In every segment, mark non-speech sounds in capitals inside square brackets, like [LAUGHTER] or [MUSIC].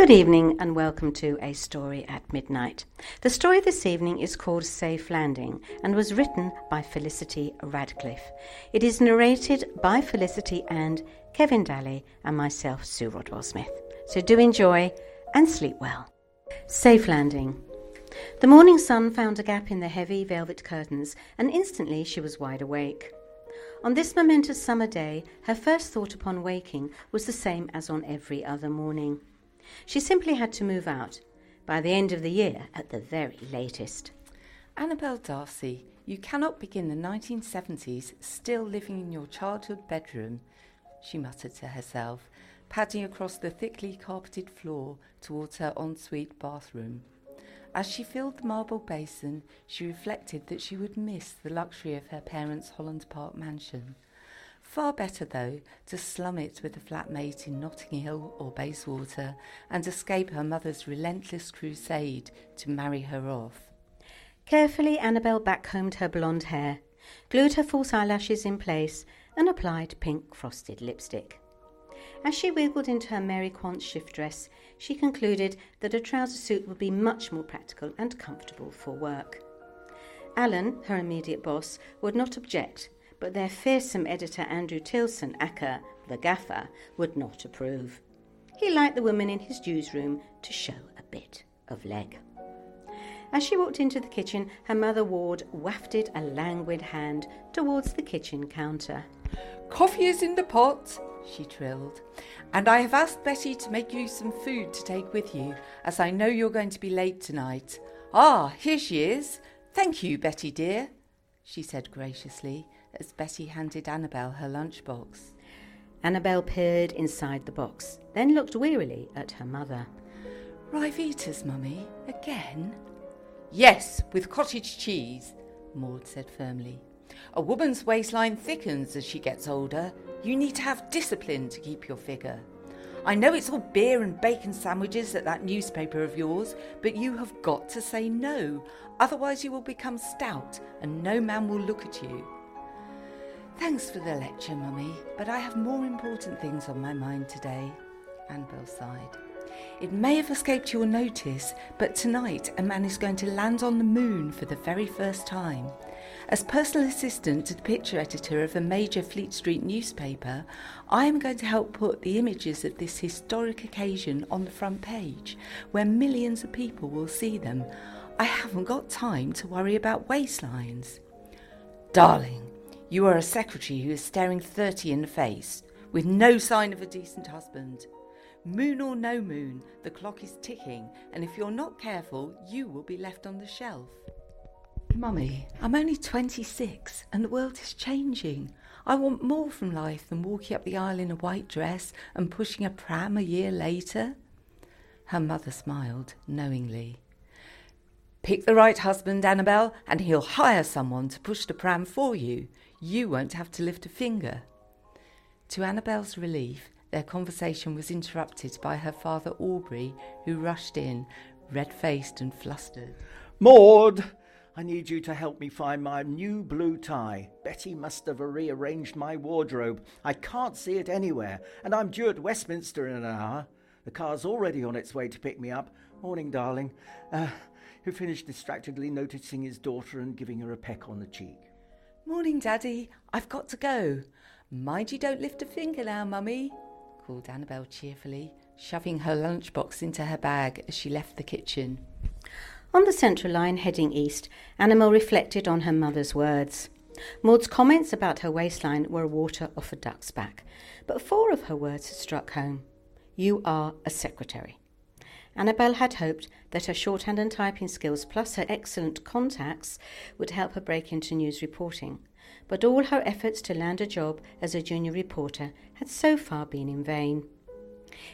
Good evening and welcome to A Story at Midnight. The story this evening is called Safe Landing and was written by Felicity Radcliffe. It is narrated by Felicity and Kevin Daly and myself, Sue Rodwell Smith. So do enjoy and sleep well. Safe Landing. The morning sun found a gap in the heavy velvet curtains, and instantly she was wide awake. On this momentous summer day, her first thought upon waking was the same as on every other morning. She simply had to move out, by the end of the year at the very latest. Annabel Darcy, you cannot begin the 1970s still living in your childhood bedroom, she muttered to herself, padding across the thickly carpeted floor towards her ensuite bathroom. As she filled the marble basin, she reflected that she would miss the luxury of her parents' Holland Park mansion. Far better, though, to slum it with a flatmate in Notting Hill or Bayswater and escape her mother's relentless crusade to marry her off. Carefully, Annabel backcombed her blonde hair, glued her false eyelashes in place, and applied pink frosted lipstick. As she wiggled into her Mary Quant shift dress, she concluded that a trouser suit would be much more practical and comfortable for work. Alan, her immediate boss, would not object, but their fearsome editor Andrew Tilson, aka the gaffer, would not approve. He liked the women in his newsroom to show a bit of leg. As she walked into the kitchen, her mother Maud wafted a languid hand towards the kitchen counter. Coffee is in the pot, she trilled, and I have asked Betty to make you some food to take with you, as I know you're going to be late tonight. Ah, here she is. Thank you, Betty dear, she said graciously as Betty handed Annabel her lunchbox. Annabel peered inside the box, then looked wearily at her mother. Ryvitas, Mummy, again? Yes, with cottage cheese, Maud said firmly. A woman's waistline thickens as she gets older. You need to have discipline to keep your figure. I know it's all beer and bacon sandwiches at that newspaper of yours, but you have got to say no. Otherwise, you will become stout and no man will look at you. Thanks for the lecture, Mummy, but I have more important things on my mind today, Annabel sighed. It may have escaped your notice, but tonight a man is going to land on the moon for the very first time. As personal assistant to the picture editor of a major Fleet Street newspaper, I am going to help put the images of this historic occasion on the front page, where millions of people will see them. I haven't got time to worry about waistlines. Darling, you are a secretary who is staring 30 in the face, with no sign of a decent husband. Moon or no moon, the clock is ticking, and if you're not careful, you will be left on the shelf. Mummy, I'm only 26 and the world is changing. I want more from life than walking up the aisle in a white dress and pushing a pram a year later. Her mother smiled knowingly. Pick the right husband, Annabel, and he'll hire someone to push the pram for you. You won't have to lift a finger. To Annabel's relief, their conversation was interrupted by her father Aubrey, who rushed in, red faced and flustered. Maud, I need you to help me find my new blue tie. Betty must have rearranged my wardrobe. I can't see it anywhere, and I'm due at Westminster in an hour. The car's already on its way to pick me up. Morning, darling. Uh, who finished distractedly noticing his daughter and giving her a peck on the cheek. Morning, Daddy. I've got to go. Mind you don't lift a finger now, Mummy, called Annabel cheerfully, shoving her lunchbox into her bag as she left the kitchen. On the central line heading east, Annabel reflected on her mother's words. Maud's comments about her waistline were water off a duck's back, but four of her words had struck home. You are a secretary. Annabel had hoped that her shorthand and typing skills, plus her excellent contacts, would help her break into news reporting. But all her efforts to land a job as a junior reporter had so far been in vain.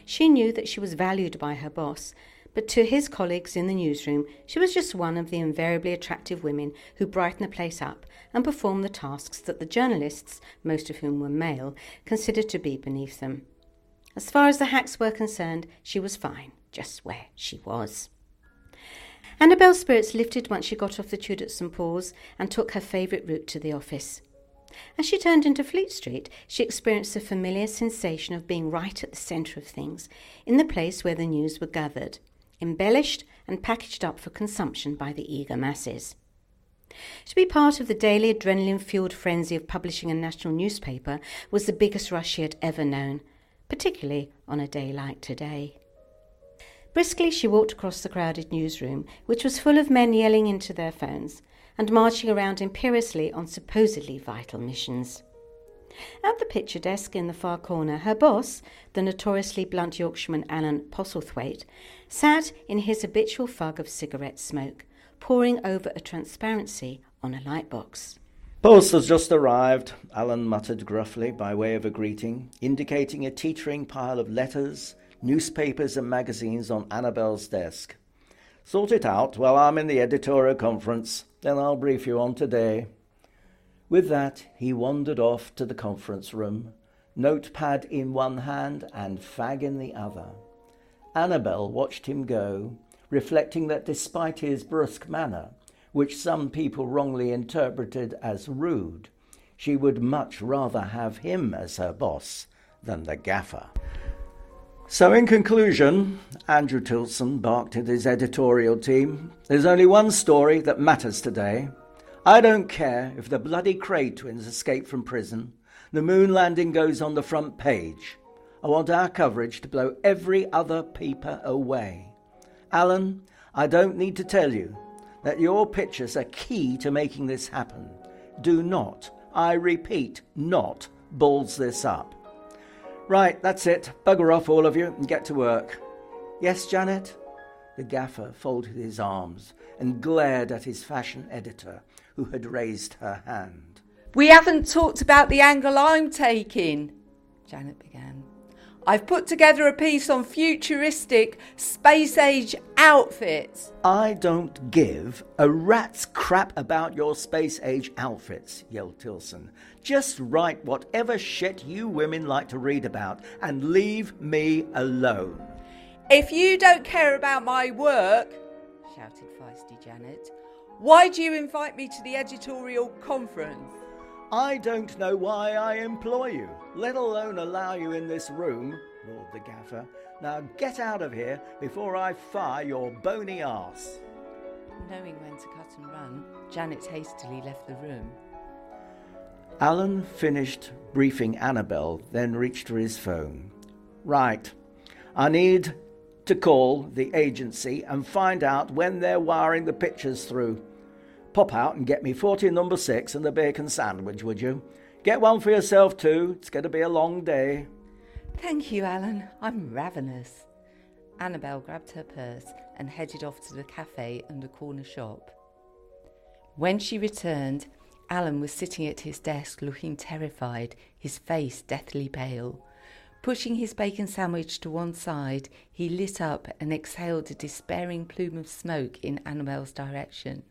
She knew that she was valued by her boss, but to his colleagues in the newsroom, she was just one of the invariably attractive women who brighten the place up and perform the tasks that the journalists, most of whom were male, considered to be beneath them. As far as the hacks were concerned, she was fine just where she was. Annabel's spirits lifted once she got off the tube at St Paul's and took her favourite route to the office. As she turned into Fleet Street, she experienced the familiar sensation of being right at the centre of things, in the place where the news were gathered, embellished and packaged up for consumption by the eager masses. To be part of the daily adrenaline fueled frenzy of publishing a national newspaper was the biggest rush she had ever known, particularly on a day like today. Briskly, she walked across the crowded newsroom, which was full of men yelling into their phones and marching around imperiously on supposedly vital missions. At the picture desk in the far corner, her boss, the notoriously blunt Yorkshireman Alan Postlethwaite, sat in his habitual fug of cigarette smoke, poring over a transparency on a lightbox. Post has just arrived, Alan muttered gruffly by way of a greeting, indicating a teetering pile of letters, newspapers, and magazines on Annabel's desk. Sort it out while I'm in the editorial conference, then I'll brief you on today. With that, he wandered off to the conference room, notepad in one hand and fag in the other. Annabel watched him go, reflecting that despite his brusque manner, which some people wrongly interpreted as rude, she would much rather have him as her boss than the gaffer. So, in conclusion, Andrew Tilson barked at his editorial team there's only one story that matters today. I don't care if the bloody Kray twins escape from prison, the moon landing goes on the front page. I want our coverage to blow every other paper away. Alan, I don't need to tell you that your pictures are key to making this happen. Do not, I repeat, not balls this up. Right, that's it. Bugger off, all of you, and get to work. Yes, Janet? The gaffer folded his arms and glared at his fashion editor, who had raised her hand. We haven't talked about the angle I'm taking, Janet began. I've put together a piece on futuristic space age outfits. I don't give a rat's crap about your space age outfits, yelled Tilson. Just write whatever shit you women like to read about and leave me alone. If you don't care about my work, shouted feisty Janet, why do you invite me to the editorial conference? I don't know why I employ you, let alone allow you in this room, roared the gaffer. Now get out of here before I fire your bony ass. Knowing when to cut and run, Janet hastily left the room. Alan finished briefing Annabel, then reached for his phone. Right, I need to call the agency and find out when they're wiring the pictures through. Pop out and get me 40 number 6 and the bacon sandwich, would you? Get one for yourself too. It's going to be a long day. Thank you, Alan. I'm ravenous. Annabel grabbed her purse and headed off to the cafe and the corner shop. When she returned, Alan was sitting at his desk looking terrified, his face deathly pale. Pushing his bacon sandwich to one side, he lit up and exhaled a despairing plume of smoke in Annabel's direction.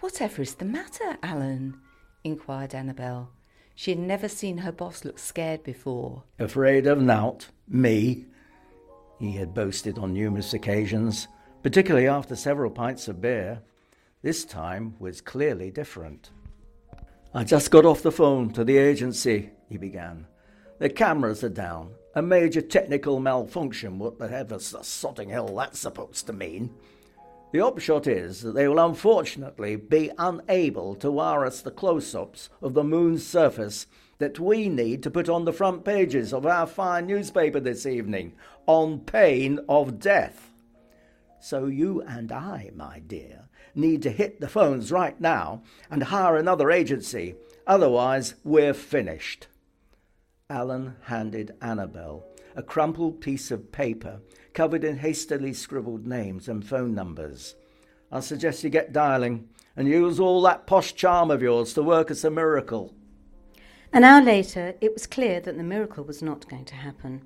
Whatever is the matter, Alan? inquired Annabel. She had never seen her boss look scared before. Afraid of Nout? Me? He had boasted on numerous occasions, particularly after several pints of beer. This time was clearly different. I just got off the phone to the agency, he began. The cameras are down. A major technical malfunction, whatever the sodding hell that's supposed to mean. The upshot is that they will unfortunately be unable to wire us the close ups of the moon's surface that we need to put on the front pages of our fine newspaper this evening, on pain of death. So you and I, my dear, need to hit the phones right now and hire another agency, otherwise, we're finished. Alan handed Annabel a crumpled piece of paper covered in hastily scribbled names and phone numbers. I suggest you get dialing and use all that posh charm of yours to work us a miracle. An hour later, it was clear that the miracle was not going to happen.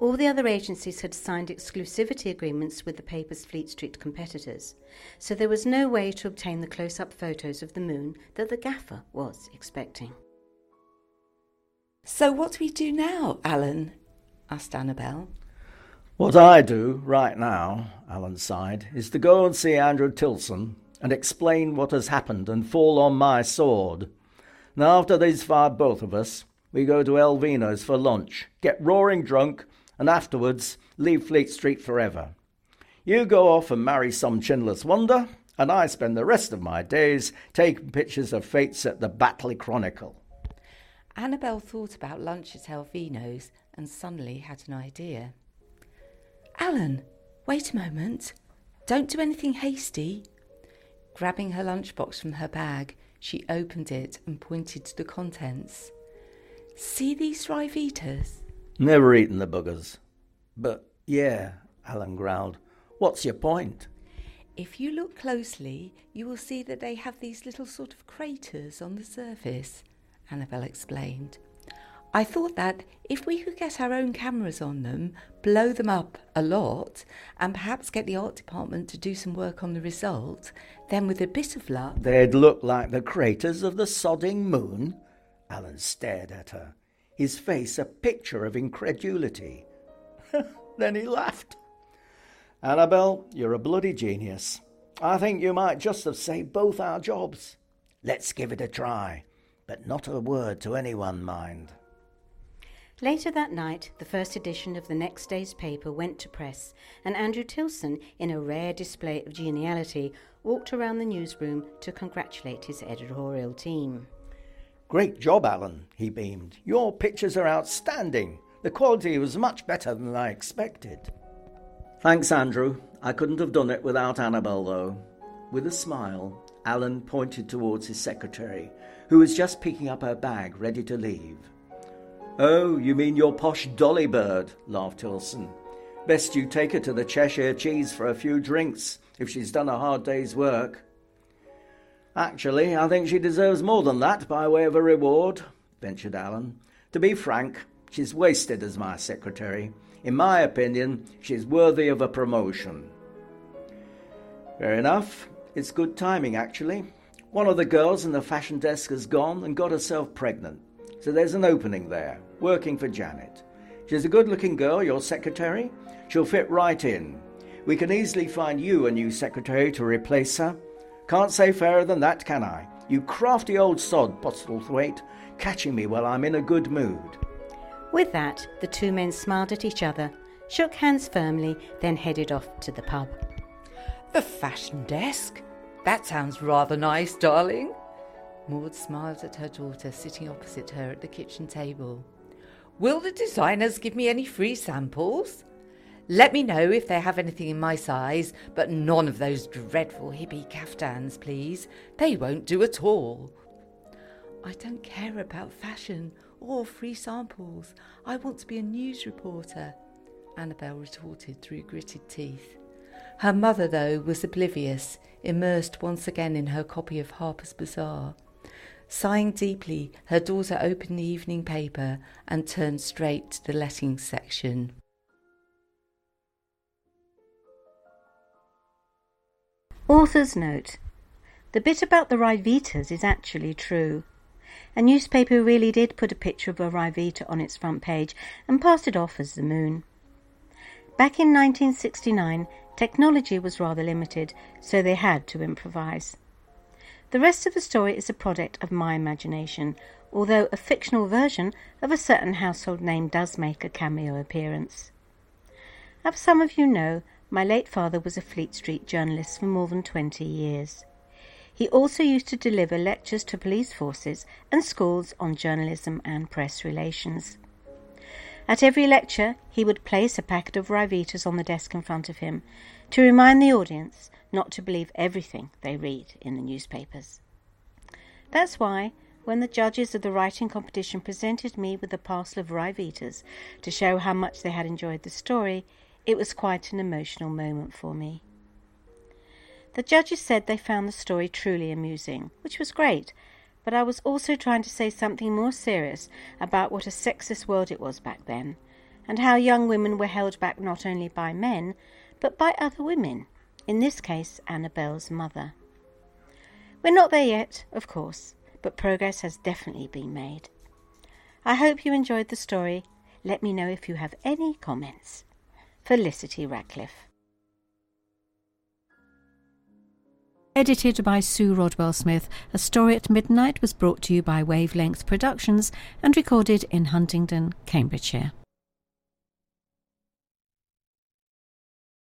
All the other agencies had signed exclusivity agreements with the paper's Fleet Street competitors, so there was no way to obtain the close up photos of the moon that the gaffer was expecting. So, what do we do now, Alan? asked Annabel. What I do right now, Alan sighed, is to go and see Andrew Tilson and explain what has happened and fall on my sword. Now, after these five, both of us, we go to El Vino's for lunch, get roaring drunk, and afterwards leave Fleet Street forever. You go off and marry some chinless wonder, and I spend the rest of my days taking pictures of fates at the Batley Chronicle. Annabel thought about lunch at El Vino's and suddenly had an idea. Alan, wait a moment. Don't do anything hasty. Grabbing her lunchbox from her bag, she opened it and pointed to the contents. See these Ryvitas? Never eaten the buggers. But, yeah, Alan growled. What's your point? If you look closely, you will see that they have these little sort of craters on the surface, Annabel explained. I thought that if we could get our own cameras on them, blow them up a lot, and perhaps get the art department to do some work on the result, then with a bit of luck. They'd look like the craters of the sodding moon? Alan stared at her, his face a picture of incredulity. [LAUGHS] then he laughed. Annabel, you're a bloody genius. I think you might just have saved both our jobs. Let's give it a try, but not a word to anyone, mind. Later that night, the first edition of the next day's paper went to press, and Andrew Tilson, in a rare display of geniality, walked around the newsroom to congratulate his editorial team. Great job, Alan, he beamed. Your pictures are outstanding. The quality was much better than I expected. Thanks, Andrew. I couldn't have done it without Annabel, though. With a smile, Alan pointed towards his secretary, who was just picking up her bag, ready to leave. Oh, you mean your posh dolly bird, laughed Tilson. Best you take her to the Cheshire Cheese for a few drinks, if she's done a hard day's work. Actually, I think she deserves more than that by way of a reward, ventured Alan. To be frank, she's wasted as my secretary. In my opinion, she's worthy of a promotion. Fair enough. It's good timing, actually. One of the girls in the fashion desk has gone and got herself pregnant. So there's an opening there, working for Janet. She's a good looking girl, your secretary. She'll fit right in. We can easily find you a new secretary to replace her. Can't say fairer than that, can I? You crafty old sod, Postlethwaite, catching me while I'm in a good mood. With that, the two men smiled at each other, shook hands firmly, then headed off to the pub. The fashion desk? That sounds rather nice, darling. Maud smiled at her daughter sitting opposite her at the kitchen table. Will the designers give me any free samples? Let me know if they have anything in my size, but none of those dreadful hippie caftans, please. They won't do at all. I don't care about fashion or free samples. I want to be a news reporter, Annabel retorted through gritted teeth. Her mother, though, was oblivious, immersed once again in her copy of Harper's Bazaar. Sighing deeply, her daughter opened the evening paper and turned straight to the lettings section. Author's note The bit about the Ryvitas is actually true. A newspaper really did put a picture of a Ryvita on its front page and passed it off as the moon. Back in 1969, technology was rather limited, so they had to improvise. The rest of the story is a product of my imagination, although a fictional version of a certain household name does make a cameo appearance. As some of you know, my late father was a Fleet Street journalist for more than 20 years. He also used to deliver lectures to police forces and schools on journalism and press relations. At every lecture, he would place a packet of Ryvitas on the desk in front of him to remind the audience not to believe everything they read in the newspapers. That's why, when the judges of the writing competition presented me with a parcel of Ryvitas to show how much they had enjoyed the story, it was quite an emotional moment for me. The judges said they found the story truly amusing, which was great, but I was also trying to say something more serious about what a sexist world it was back then, and how young women were held back not only by men, but by other women, in this case, Annabel's mother. We're not there yet, of course, but progress has definitely been made. I hope you enjoyed the story. Let me know if you have any comments. Felicity Ratcliffe. Edited by Sue Rodwell Smith, A Story at Midnight was brought to you by Wavelength Productions and recorded in Huntingdon, Cambridgeshire.